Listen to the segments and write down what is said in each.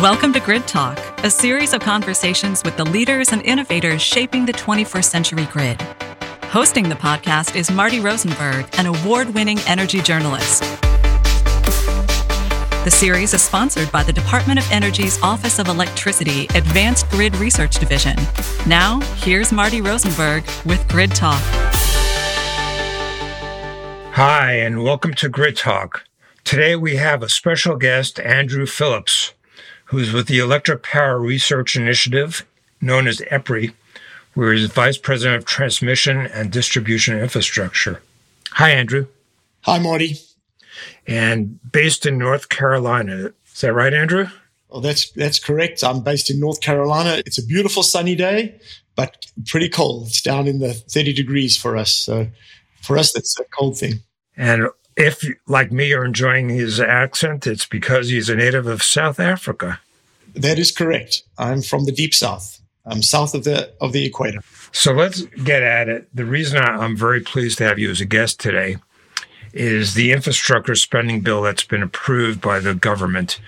Welcome to Grid Talk, a series of conversations with the leaders and innovators shaping the 21st century grid. Hosting the podcast is Marty Rosenberg, an award winning energy journalist. The series is sponsored by the Department of Energy's Office of Electricity Advanced Grid Research Division. Now, here's Marty Rosenberg with Grid Talk. Hi, and welcome to Grid Talk. Today we have a special guest, Andrew Phillips, who's with the Electric Power Research Initiative, known as EPRI, where he's Vice President of Transmission and Distribution Infrastructure. Hi, Andrew. Hi, Marty. And based in North Carolina. Is that right, Andrew? Oh, that's that's correct. I'm based in North Carolina. It's a beautiful sunny day, but pretty cold. It's down in the 30 degrees for us. So for us, that's a cold thing. And if, like me, you're enjoying his accent, it's because he's a native of South Africa. That is correct. I'm from the deep south. I'm south of the of the equator. So let's get at it. The reason I'm very pleased to have you as a guest today is the infrastructure spending bill that's been approved by the government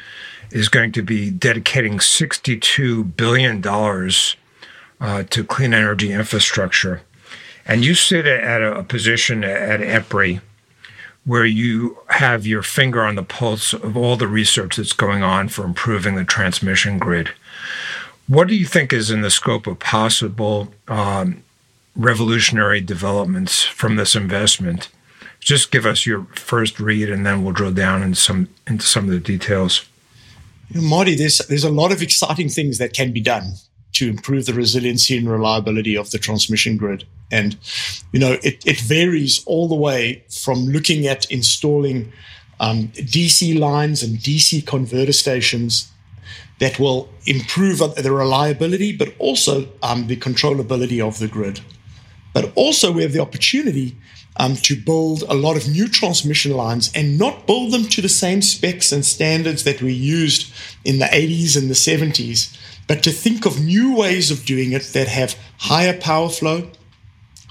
is going to be dedicating $62 billion uh, to clean energy infrastructure. And you sit at a position at EPRI where you have your finger on the pulse of all the research that's going on for improving the transmission grid. What do you think is in the scope of possible um, revolutionary developments from this investment? Just give us your first read, and then we'll drill down into some into some of the details. Marty, there's there's a lot of exciting things that can be done to improve the resiliency and reliability of the transmission grid. And, you know, it, it varies all the way from looking at installing um, DC lines and DC converter stations that will improve the reliability, but also um, the controllability of the grid. But also, we have the opportunity um, to build a lot of new transmission lines and not build them to the same specs and standards that we used in the 80s and the 70s but to think of new ways of doing it that have higher power flow,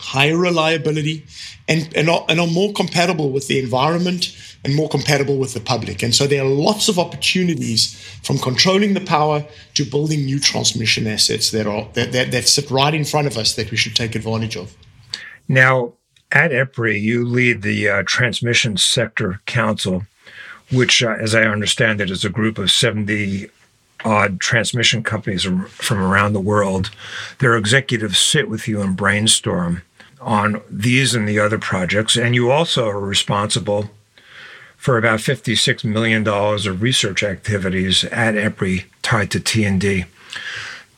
higher reliability, and, and, are, and are more compatible with the environment and more compatible with the public. And so there are lots of opportunities from controlling the power to building new transmission assets that are that, that, that sit right in front of us that we should take advantage of. Now, at EPRI, you lead the uh, Transmission Sector Council, which, uh, as I understand it, is a group of 70 odd transmission companies from around the world. Their executives sit with you and brainstorm on these and the other projects. And you also are responsible for about $56 million of research activities at EPRI tied to T&D.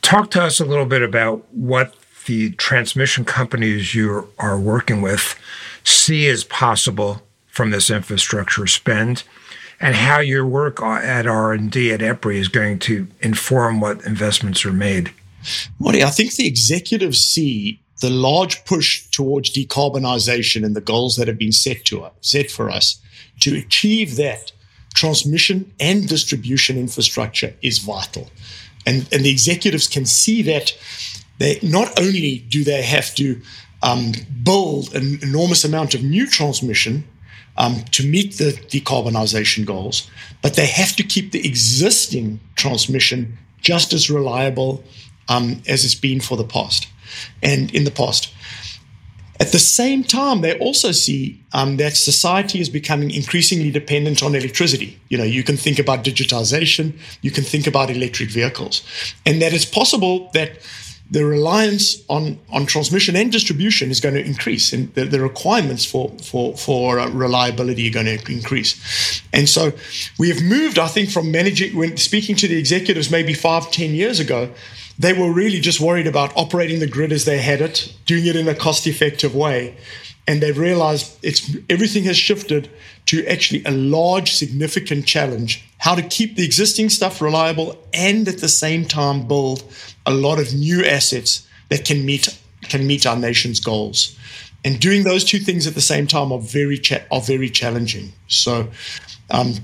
Talk to us a little bit about what the transmission companies you are working with see as possible from this infrastructure spend and how your work at R&D at EPRI is going to inform what investments are made. Marty, I think the executives see the large push towards decarbonisation and the goals that have been set to us, set for us to achieve that transmission and distribution infrastructure is vital. And, and the executives can see that they not only do they have to um, build an enormous amount of new transmission um, to meet the decarbonisation goals, but they have to keep the existing transmission just as reliable um, as it's been for the past and in the past. At the same time, they also see um, that society is becoming increasingly dependent on electricity. You know, you can think about digitization, you can think about electric vehicles, and that it's possible that the reliance on, on transmission and distribution is going to increase, and the, the requirements for for for uh, reliability are going to increase. And so we have moved, I think, from managing when speaking to the executives maybe five, ten years ago, they were really just worried about operating the grid as they had it, doing it in a cost-effective way, and they've realized it's everything has shifted to actually a large, significant challenge how to keep the existing stuff reliable and at the same time build a lot of new assets that can meet can meet our nation's goals. And doing those two things at the same time are very cha- are very challenging. So um,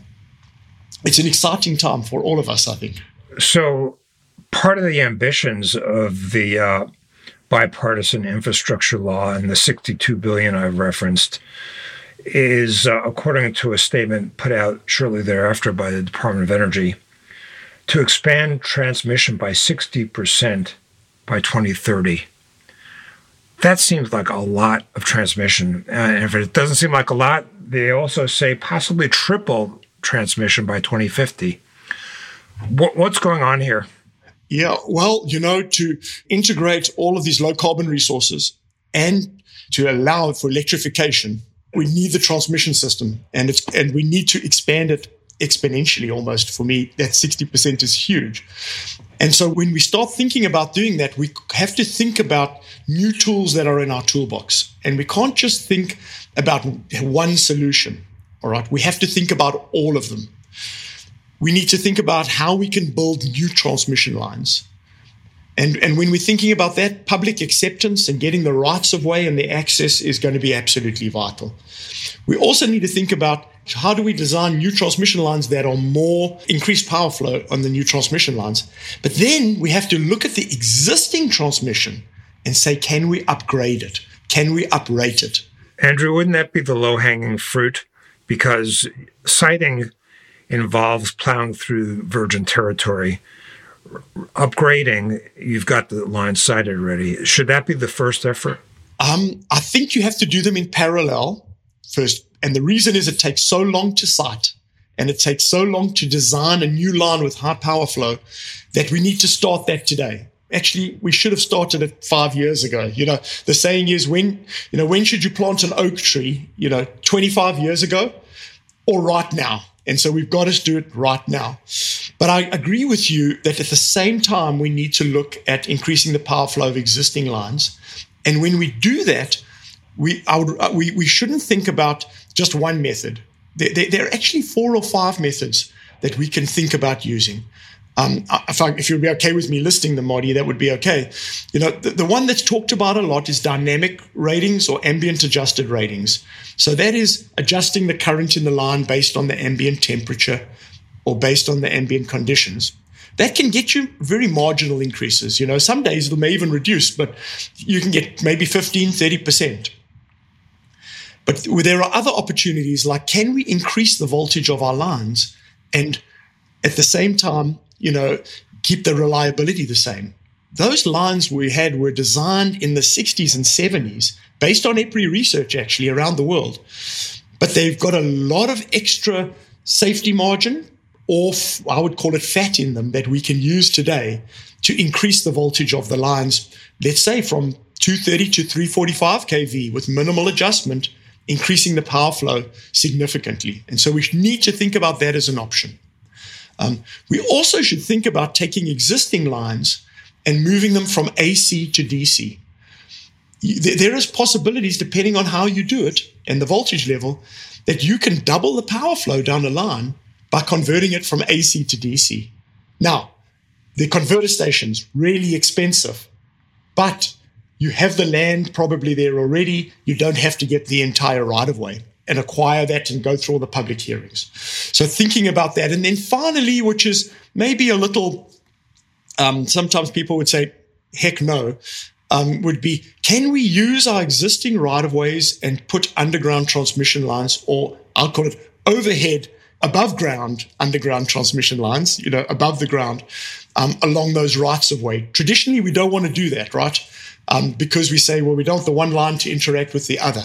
it's an exciting time for all of us, I think. So part of the ambitions of the uh, bipartisan infrastructure law and the 62 billion I've referenced is, uh, according to a statement put out shortly thereafter by the Department of Energy, to expand transmission by 60% by 2030. That seems like a lot of transmission. And if it doesn't seem like a lot, they also say possibly triple transmission by 2050. What's going on here? Yeah, well, you know, to integrate all of these low carbon resources and to allow for electrification, we need the transmission system and it's and we need to expand it exponentially almost. For me that 60% is huge. And so when we start thinking about doing that we have to think about new tools that are in our toolbox. And we can't just think about one solution all right? We have to think about all of them we need to think about how we can build new transmission lines and, and when we're thinking about that, public acceptance and getting the rights of way and the access is going to be absolutely vital. We also need to think about how do we design new transmission lines that are more increased power flow on the new transmission lines. But then we have to look at the existing transmission and say, can we upgrade it? Can we uprate it? Andrew, wouldn't that be the low hanging fruit? Because siting involves plowing through virgin territory upgrading, you've got the line sited already. Should that be the first effort? Um, I think you have to do them in parallel first. And the reason is it takes so long to site and it takes so long to design a new line with high power flow that we need to start that today. Actually, we should have started it five years ago. You know, the saying is when, you know, when should you plant an oak tree? You know, 25 years ago or right now? And so we've got to do it right now. But I agree with you that at the same time, we need to look at increasing the power flow of existing lines. And when we do that, we, would, uh, we, we shouldn't think about just one method. There, there, there, are actually four or five methods that we can think about using. Um, if, I, if, you'd be okay with me listing them, Marty, that would be okay. You know, the, the one that's talked about a lot is dynamic ratings or ambient adjusted ratings. So that is adjusting the current in the line based on the ambient temperature or based on the ambient conditions. That can get you very marginal increases. You know, some days it may even reduce, but you can get maybe 15, 30%. But there are other opportunities like can we increase the voltage of our lines and at the same time you know, keep the reliability the same. Those lines we had were designed in the 60s and 70s based on EPRI research actually around the world. But they've got a lot of extra safety margin or I would call it fat in them that we can use today to increase the voltage of the lines, let's say from 230 to 345 kV with minimal adjustment, increasing the power flow significantly. And so we need to think about that as an option. Um, we also should think about taking existing lines and moving them from AC to DC. There is possibilities, depending on how you do it and the voltage level, that you can double the power flow down a line by converting it from AC to DC. Now, the converter station's really expensive, but you have the land probably there already. You don't have to get the entire right of way and acquire that and go through all the public hearings. So thinking about that. And then finally, which is maybe a little, um, sometimes people would say, heck no, um, would be can we use our existing right of ways and put underground transmission lines, or I'll call it overhead, above ground underground transmission lines, you know, above the ground, um, along those rights of way? Traditionally, we don't want to do that, right? Um, because we say, well, we don't want the one line to interact with the other.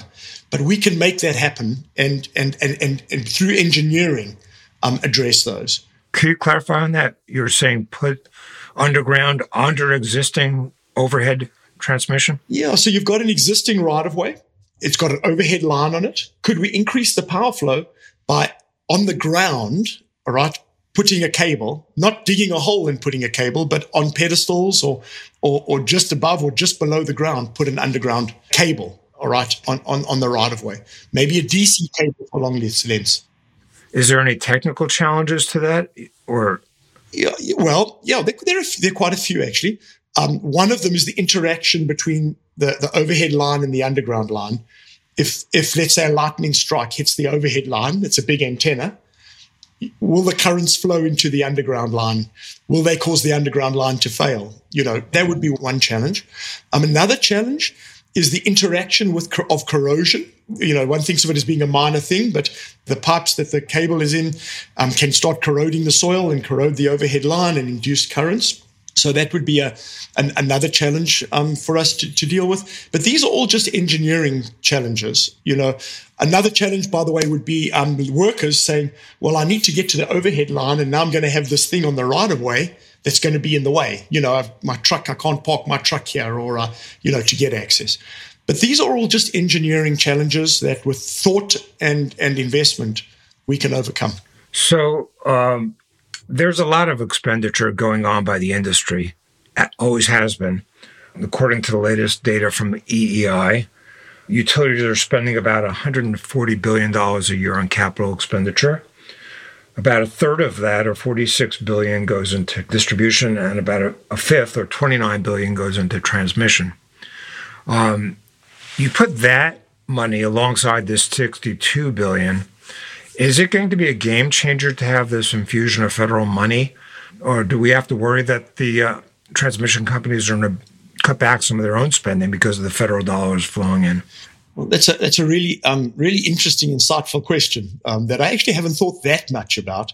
But we can make that happen and, and, and, and, and through engineering, um, address those. Could you clarify on that? You're saying put underground under existing overhead transmission? Yeah. So you've got an existing right of way. It's got an overhead line on it. Could we increase the power flow by on the ground, all right, putting a cable, not digging a hole and putting a cable, but on pedestals or, or, or just above or just below the ground, put an underground cable all right, on, on, on the right of way. Maybe a DC cable for long lengths. Is there any technical challenges to that, or? Yeah, well, yeah, there, there, are, there are quite a few actually. Um, one of them is the interaction between the, the overhead line and the underground line. If, if let's say a lightning strike hits the overhead line, it's a big antenna. Will the currents flow into the underground line? Will they cause the underground line to fail? You know, that would be one challenge. Um, another challenge is the interaction with of corrosion. you know, one thinks of it as being a minor thing, but the pipes that the cable is in um, can start corroding the soil and corrode the overhead line and induce currents. So that would be a an, another challenge um, for us to, to, deal with. But these are all just engineering challenges. You know, another challenge, by the way, would be um, workers saying, "Well, I need to get to the overhead line, and now I'm going to have this thing on the right of way that's going to be in the way. You know, I've, my truck, I can't park my truck here, or uh, you know, to get access." But these are all just engineering challenges that, with thought and and investment, we can overcome. So. Um there's a lot of expenditure going on by the industry, it always has been. According to the latest data from EEI, utilities are spending about $140 billion a year on capital expenditure. About a third of that, or 46 billion, goes into distribution, and about a, a fifth, or 29 billion, goes into transmission. Um, you put that money alongside this 62 billion, is it going to be a game changer to have this infusion of federal money? Or do we have to worry that the uh, transmission companies are going to cut back some of their own spending because of the federal dollars flowing in? Well, that's a that's a really um, really interesting, insightful question um, that I actually haven't thought that much about.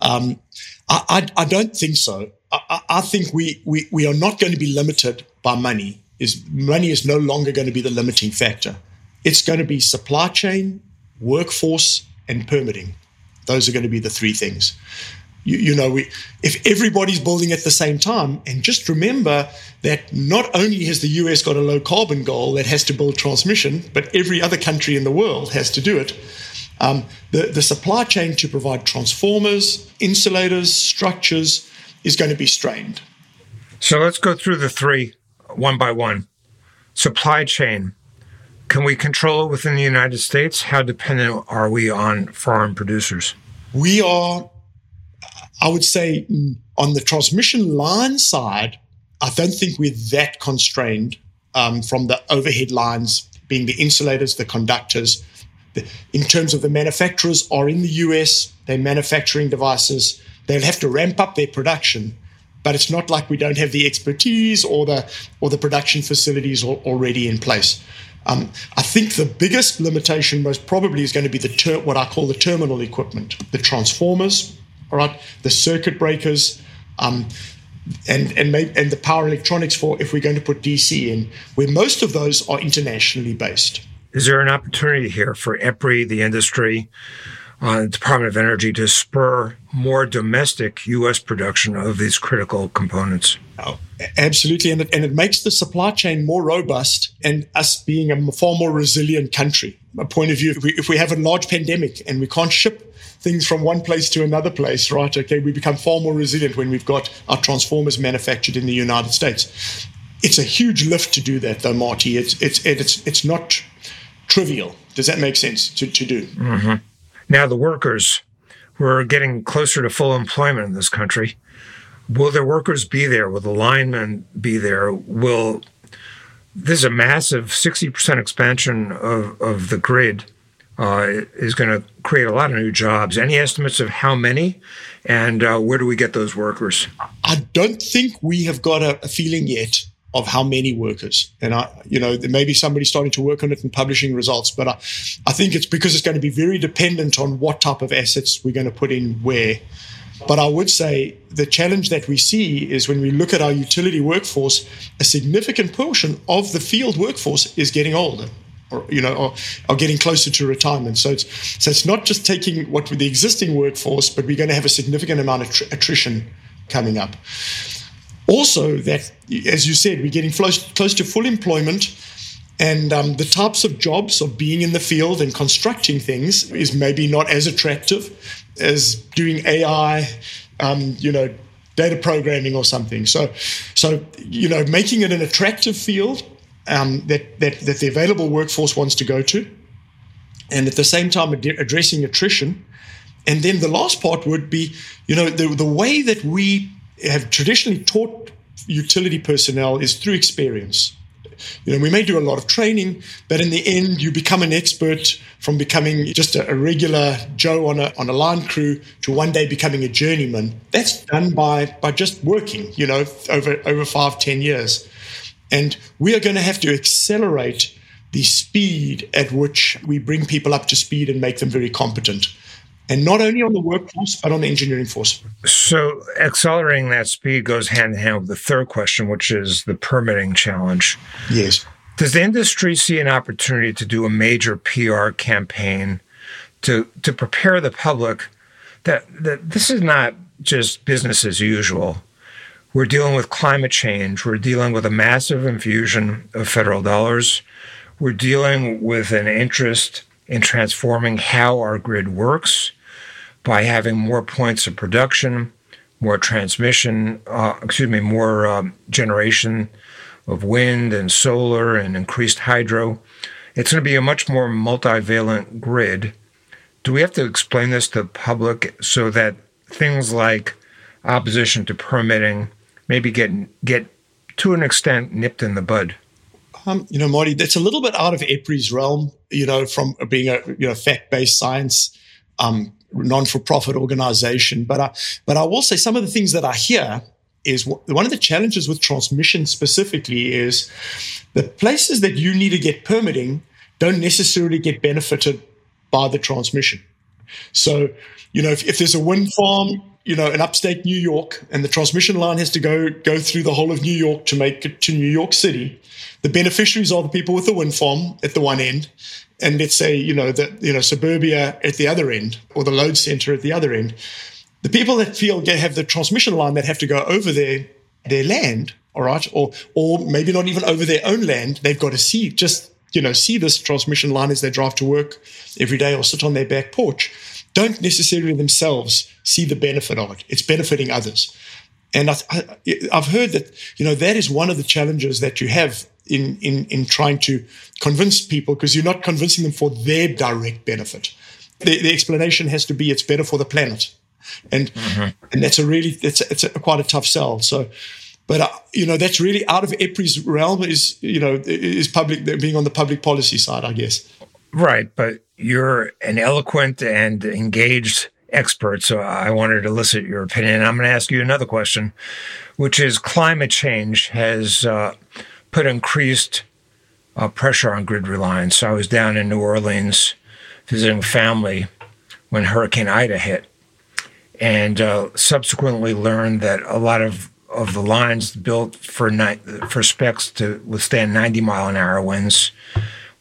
Um, I, I, I don't think so. I, I think we, we we are not going to be limited by money. Is money is no longer going to be the limiting factor. It's going to be supply chain, workforce, and permitting. Those are going to be the three things. You, you, know, we, if everybody's building at the same time, and just remember that not only has the US got a low carbon goal that has to build transmission, but every other country in the world has to do it. Um, the, the supply chain to provide transformers, insulators, structures is going to be strained. So let's go through the three one by one. Supply chain. Can we control it within the United States? How dependent are we on foreign producers? We are, I would say, on the transmission line side, I don't think we're that constrained um, from the overhead lines being the insulators, the conductors. In terms of the manufacturers are in the US, they're manufacturing devices. They'll have to ramp up their production, but it's not like we don't have the expertise or the or the production facilities already in place. Um, I think the biggest limitation, most probably, is going to be the ter- what I call the terminal equipment, the transformers, all right, the circuit breakers, um, and and and the power electronics for if we're going to put DC in, where most of those are internationally based. Is there an opportunity here for EPRI, the industry, uh, Department of Energy, to spur more domestic U.S. production of these critical components? Oh, absolutely. And it, and it makes the supply chain more robust and us being a far more resilient country. A point of view, if we, if we have a large pandemic and we can't ship things from one place to another place, right? Okay, we become far more resilient when we've got our transformers manufactured in the United States. It's a huge lift to do that, though, Marty. It's it's it's it's not trivial. Does that make sense to, to do? Mm-hmm. Now, the workers, we're getting closer to full employment in this country. Will their workers be there? Will the linemen be there? Will this is a massive 60% expansion of, of the grid uh, is going to create a lot of new jobs. Any estimates of how many and uh, where do we get those workers? I don't think we have got a, a feeling yet of how many workers. And I, you know, there may be somebody starting to work on it and publishing results, but I, I think it's because it's going to be very dependent on what type of assets we're going to put in where. But I would say the challenge that we see is when we look at our utility workforce, a significant portion of the field workforce is getting older. Or, you know, or, or getting closer to retirement. So it's so it's not just taking what with the existing workforce, but we're going to have a significant amount of tr- attrition coming up. Also, that, as you said, we're getting close, close to full employment. And um, the types of jobs of being in the field and constructing things is maybe not as attractive as doing AI, um, you know, data programming or something. So, so you know, making it an attractive field um, that, that that the available workforce wants to go to, and at the same time ad- addressing attrition. And then the last part would be, you know, the the way that we have traditionally taught utility personnel is through experience. You know, we may do a lot of training, but in the end, you become an expert from becoming just a, a, regular Joe on a, on a line crew to one day becoming a journeyman. That's done by, by just working, you know, over, over five, ten years. And we are going to have to accelerate the speed at which we bring people up to speed and make them very competent. And not only on the workforce, but on the engineering force. So, accelerating that speed goes hand in hand with the third question, which is the permitting challenge. Yes. Does the industry see an opportunity to do a major PR campaign to, to prepare the public that, that this is not just business as usual? We're dealing with climate change. We're dealing with a massive infusion of federal dollars. We're dealing with an interest in transforming how our grid works by having more points of production, more transmission, uh, excuse me, more um, generation of wind and solar and increased hydro. It's going to be a much more multivalent grid. Do we have to explain this to the public so that things like opposition to permitting maybe get get to an extent nipped in the bud? Um, you know, Marty, that's a little bit out of EPRI's realm. You know, from being a you know fact based science um, non for profit organization. But I, but I will say some of the things that I hear is one of the challenges with transmission specifically is the places that you need to get permitting don't necessarily get benefited by the transmission. So, you know, if, if there's a wind farm you know, in upstate New York, and the transmission line has to go go through the whole of New York to make it to New York City. The beneficiaries are the people with the wind farm at the one end, and let's say you know the you know suburbia at the other end, or the load center at the other end. The people that feel they have the transmission line that have to go over their their land, all right, or or maybe not even over their own land. They've got to see just you know see this transmission line as they drive to work every day or sit on their back porch don't necessarily themselves see the benefit of it. It's benefiting others. And I, have heard that, you know, that is one of the challenges that you have in, in, in trying to convince people because you're not convincing them for their direct benefit. The, the explanation has to be it's better for the planet. And, mm-hmm. and that's a really, it's, a, it's a, quite a tough sell. So, but uh, you know that's really out of EPRI's realm is you know is public being on the public policy side, I guess. Right, but you're an eloquent and engaged expert, so I wanted to elicit your opinion. I'm going to ask you another question, which is climate change has uh, put increased uh, pressure on grid reliance. So I was down in New Orleans visiting family when Hurricane Ida hit, and uh, subsequently learned that a lot of of the lines built for ni- for specs to withstand 90 mile an hour winds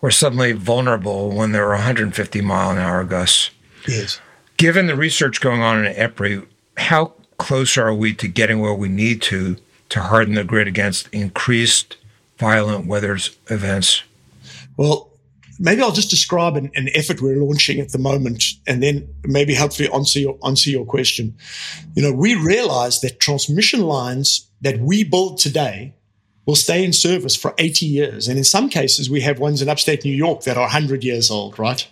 were suddenly vulnerable when there were 150 mile an hour gusts. Yes. Given the research going on in EPRI, how close are we to getting where we need to to harden the grid against increased violent weather events? Well, maybe I'll just describe an, an, effort we're launching at the moment, and then maybe hopefully answer your answer your question. You know, we realize that transmission lines that we build today will stay in service for 80 years. And in some cases, we have ones in upstate New York that are 100 years old, right?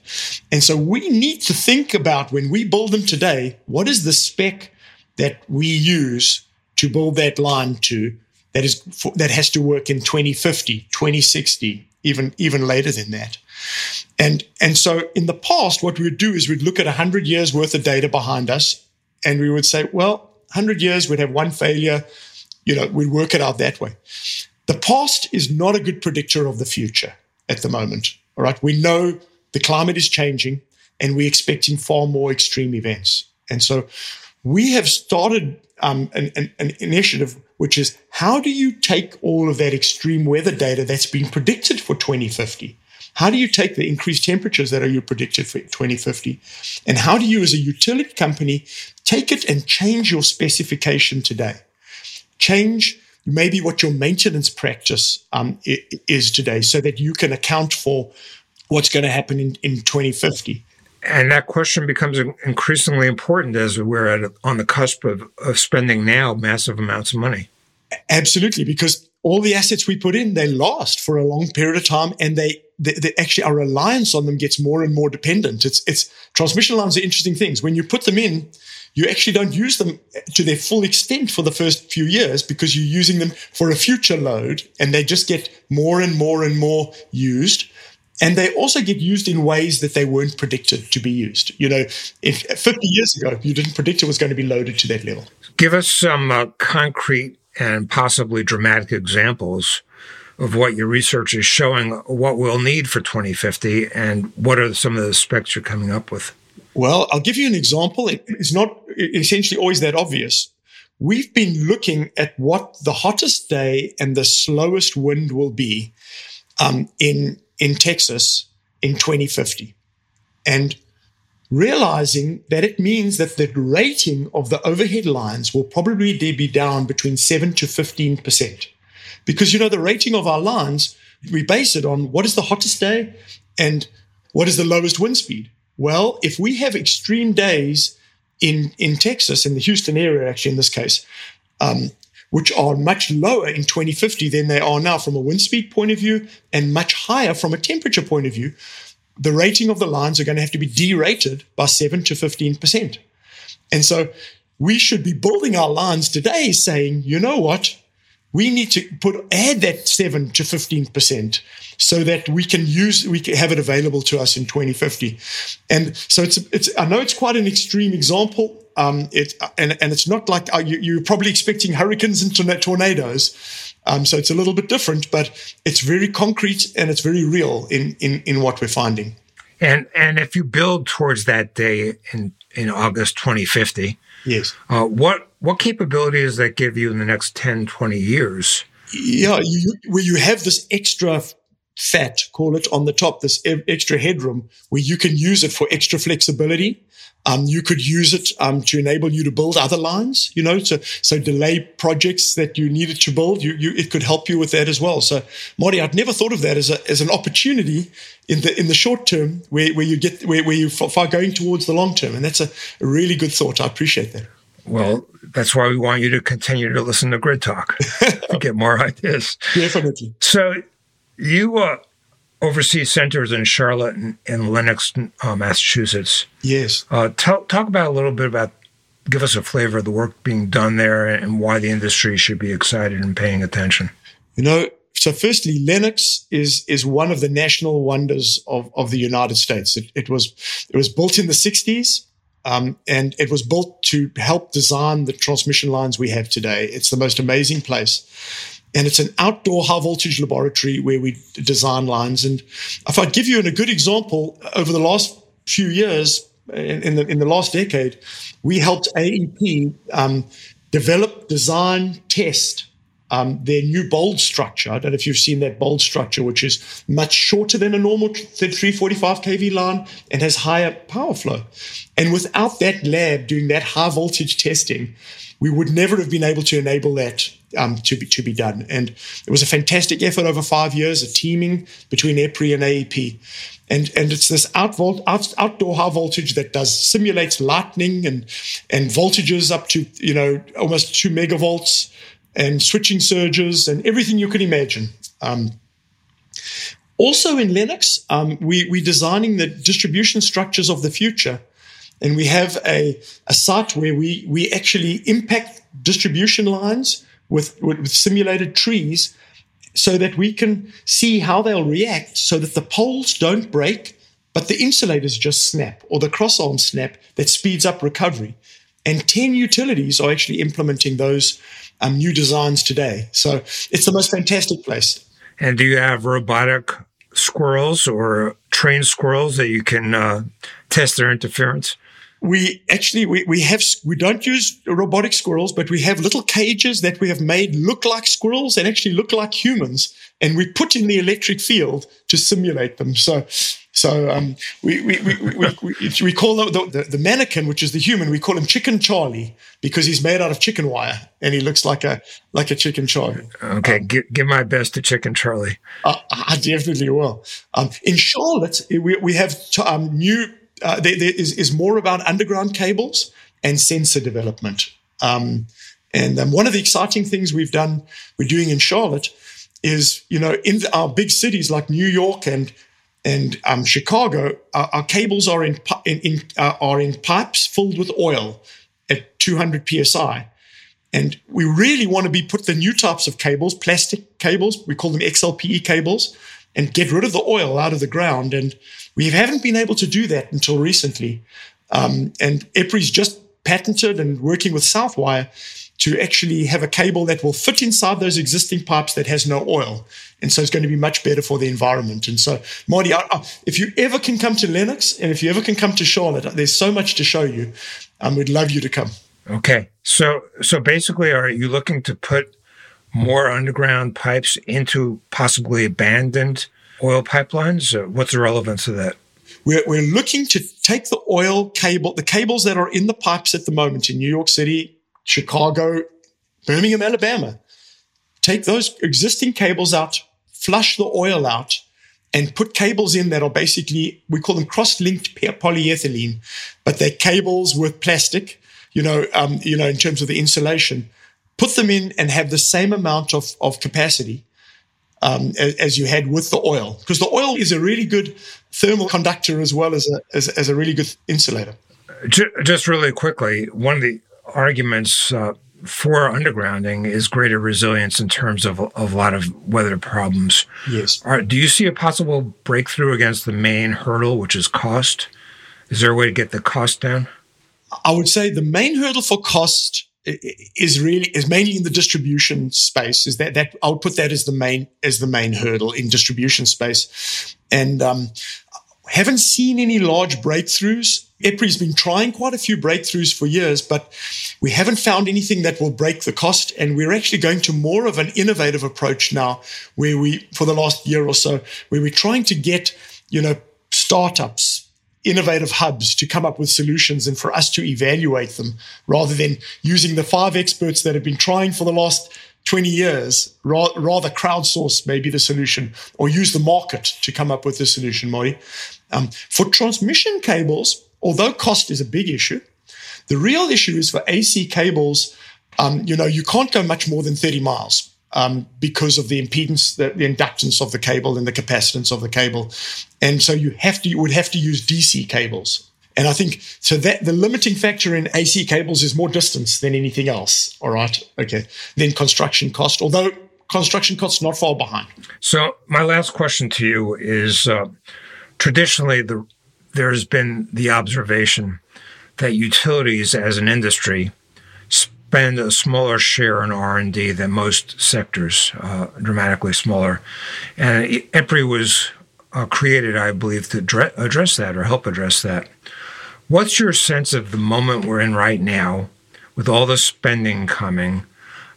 And so we need to think about when we build them today, what is the spec that we use to build that line to that is that has to work in 2050, 2060, even even later than that. And and so in the past, what we would do is we'd look at 100 years worth of data behind us, and we would say, well, 100 years, we'd have one failure you know, we'd work it out that way. The past is not a good predictor of the future at the moment. All right. We know the climate is changing and we're expecting far more extreme events. And so we have started um, an, an, an, initiative which is how do you take all of that extreme weather data that's been predicted for 2050? How do you take the increased temperatures that are predicted for 2050? And how do you, as a utility company, take it and change your specification today? change maybe what your maintenance practice um, is today so that you can account for what's going to happen in, in 2050. And that question becomes increasingly important as we're at on the cusp of, of spending now massive amounts of money. Absolutely, because all the assets we put in, they last for a long period of time and they, actually our reliance on them gets more and more dependent. It's, it's transmission lines are interesting things. When you put them in, you actually don't use them to their full extent for the first few years because you're using them for a future load and they just get more and more and more used. And they also get used in ways that they weren't predicted to be used. You know, if 50 years ago, you didn't predict it was going to be loaded to that level. Give us some uh, concrete and possibly dramatic examples of what your research is showing what we'll need for 2050 and what are some of the specs you're coming up with? Well, I'll give you an example. It's not essentially always that obvious. We've been looking at what the hottest day and the slowest wind will be um, in in Texas in 2050, and realizing that it means that the rating of the overhead lines will probably be down between 7 to 15%. Because, you know, the rating of our lines, we base it on what is the hottest day and what is the lowest wind speed. Well, if we have extreme days in, in Texas, in the Houston area, actually, in this case, um, which are much lower in 2050 than they are now from a wind speed point of view and much higher from a temperature point of view, the rating of the lines are going to have to be derated by 7 to 15%. And so we should be building our lines today saying, you know what? We need to put add that 7 to 15% so that we can use we can have it available to us in 2050. And so it's it's I know it's quite an extreme example. Um, it and and it's not like uh, you, you're probably expecting hurricanes and tornadoes. Um, so it's a little bit different, but it's very concrete and it's very real in, in, in what we're finding. And and if you build towards that day in, in August 2050, yes, uh, what what capabilities that give you in the next 10, 20 years? Yeah, you, where you have this extra fat, call it on the top, this extra headroom where you can use it for extra flexibility. Um, you could use it um, to enable you to build other lines, you know, so so delay projects that you needed to build. You, you it could help you with that as well. So, Marty, I'd never thought of that as a, as an opportunity in the in the short term where, where you get where, where you far going towards the long term, and that's a, a really good thought. I appreciate that. Well, that's why we want you to continue to listen to Grid Talk to get more ideas. Definitely. So, you uh, oversee centers in Charlotte and, and Lenox, uh, Massachusetts. Yes. Uh, talk about a little bit about, give us a flavor of the work being done there and why the industry should be excited and paying attention. You know, so firstly, Lenox is is one of the national wonders of, of the United States. It, it was it was built in the 60s. Um, and it was built to help design the transmission lines we have today. It's the most amazing place. And it's an outdoor high voltage laboratory where we design lines. And if I give you a good example, over the last few years, in, in the in the last decade, we helped AEP um, develop, design, test um, their new bold structure. I don't know if you've seen that bold structure, which is much shorter than a normal 345 kV line and has higher power flow. And without that lab doing that high voltage testing, we would never have been able to enable that um, to be to be done. And it was a fantastic effort over five years, a teaming between EPRI and AEP. And, and it's this out, out, outdoor high voltage that does simulates lightning and and voltages up to you know almost two megavolts and switching surges and everything you can imagine. Um, also in Lenox, um, we, we're designing the distribution structures of the future. And we have a, a site where we, we actually impact distribution lines with, with, simulated trees so that we can see how they'll react so that the poles don't break, but the insulators just snap or the cross arms snap that speeds up recovery. And 10 utilities are actually implementing those um, new designs today. So it's the most fantastic place. And do you have robotic squirrels or trained squirrels that you can uh, test their interference? We actually we, we have we don't use robotic squirrels but we have little cages that we have made look like squirrels and actually look like humans and we put in the electric field to simulate them so so um, we, we, we, we, we, call the, the, the, mannequin, which is the human, we call him Chicken Charlie because he's made out of chicken wire and he looks like a like a chicken Charlie. Okay, um, give, give my best to Chicken Charlie. Uh, I definitely will. Um, in Charlotte, we, we have t- um, new uh, there, there is, is more about underground cables and sensor development. Um, and um, one of the exciting things we've done, we're doing in Charlotte, is you know in our big cities like New York and and um, Chicago, our, our, cables are in, in, in uh, are in pipes filled with oil at 200 psi. And we really want to be put the new types of cables, plastic cables, we call them XLPE cables, and get rid of the oil out of the ground. And we haven't been able to do that until recently. Um, and EPRI's just patented and working with Southwire to actually have a cable that will fit inside those existing pipes that has no oil. And so it's going to be much better for the environment. And so, Marty, I, I, if you ever can come to Lenox and if you ever can come to Charlotte, there's so much to show you. Um, we'd love you to come. Okay. So, so basically, are you looking to put more underground pipes into possibly abandoned oil pipelines? What's the relevance of that? We're, we're looking to take the oil cable, the cables that are in the pipes at the moment in New York City, Chicago, Birmingham, Alabama, take those existing cables out, flush the oil out, and put cables in that are basically, we call them cross-linked polyethylene, but they're cables with plastic, you know, um, you know, in terms of the insulation. Put them in and have the same amount of, of capacity um, as, as, you had with the oil, because the oil is a really good thermal conductor as well as a, as, as a really good insulator. Just really quickly, one of the arguments uh, for undergrounding is greater resilience in terms of, of a lot of weather problems. Yes. Are, do you see a possible breakthrough against the main hurdle, which is cost? Is there a way to get the cost down? I would say the main hurdle for cost is really is mainly in the distribution space. Is that that I'll put that as the main as the main hurdle in distribution space, and um, haven't seen any large breakthroughs. EPRI's been trying quite a few breakthroughs for years, but we haven't found anything that will break the cost. And we're actually going to more of an innovative approach now, where we, for the last year or so, where we're trying to get, you know, startups, innovative hubs to come up with solutions and for us to evaluate them rather than using the five experts that have been trying for the last 20 years, rather crowdsource maybe the solution or use the market to come up with the solution, Marty. Um, for transmission cables, although cost is a big issue, the real issue is for AC cables, um, you know, you can't go much more than 30 miles. Um, because of the impedance, the, the, inductance of the cable and the capacitance of the cable. And so you have to, you would have to use DC cables. And I think so that the limiting factor in AC cables is more distance than anything else. All right. Okay. Then construction cost, although construction costs not far behind. So my last question to you is, uh, traditionally the, there has been the observation that utilities as an industry spend a smaller share in R&D than most sectors, uh, dramatically smaller. And EPRI was uh, created, I believe, to address that or help address that. What's your sense of the moment we're in right now with all the spending coming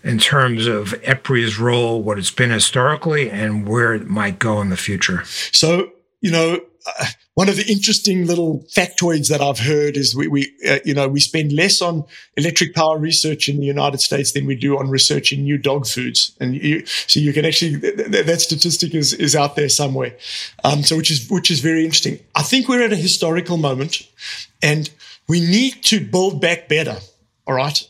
in terms of EPRI's role, what it's been historically, and where it might go in the future? So, you know, uh, one of the interesting little factoids that I've heard is we, we uh, you know, we spend less on electric power research in the United States than we do on researching new dog foods. And you, so you can actually, th- that statistic is, is out there somewhere. Um, so which is, which is very interesting. I think we're at a historical moment and we need to build back better. All right.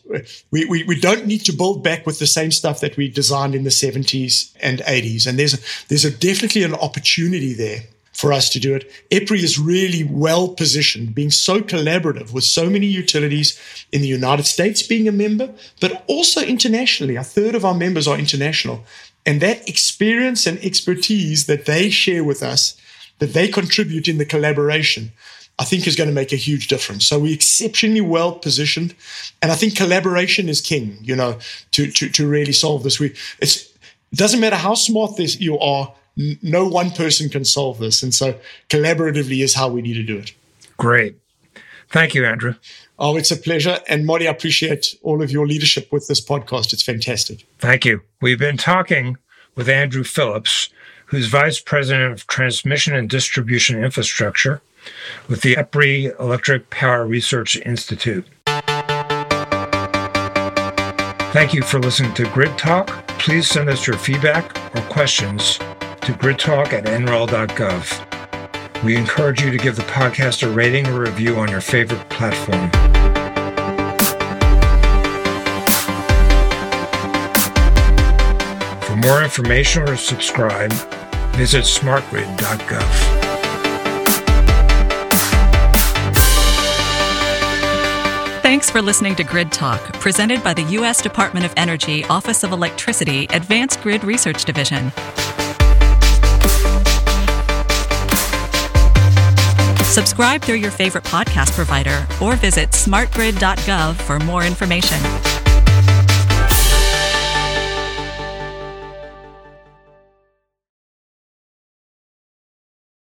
We, we, we don't need to build back with the same stuff that we designed in the 70s and 80s. And there's, there's a, definitely an opportunity there for us to do it. EPRI is really well positioned, being so collaborative with so many utilities in the United States being a member, but also internationally. A third of our members are international. And that experience and expertise that they share with us, that they contribute in the collaboration, I think is going to make a huge difference. So we're exceptionally well positioned. And I think collaboration is king, you know, to, to, to really solve this. We, it doesn't matter how smart this you are, no one person can solve this. And so collaboratively is how we need to do it. Great. Thank you, Andrew. Oh, it's a pleasure. And Marty, I appreciate all of your leadership with this podcast. It's fantastic. Thank you. We've been talking with Andrew Phillips, who's Vice President of Transmission and Distribution Infrastructure with the EPRI Electric Power Research Institute. Thank you for listening to Grid Talk. Please send us your feedback or questions to gridtalk at nrel.gov. We encourage you to give the podcast a rating or review on your favorite platform. For more information or subscribe, visit smartgrid.gov. Thanks for listening to Grid Talk, presented by the U.S. Department of Energy Office of Electricity Advanced Grid Research Division. Subscribe through your favorite podcast provider or visit smartgrid.gov for more information.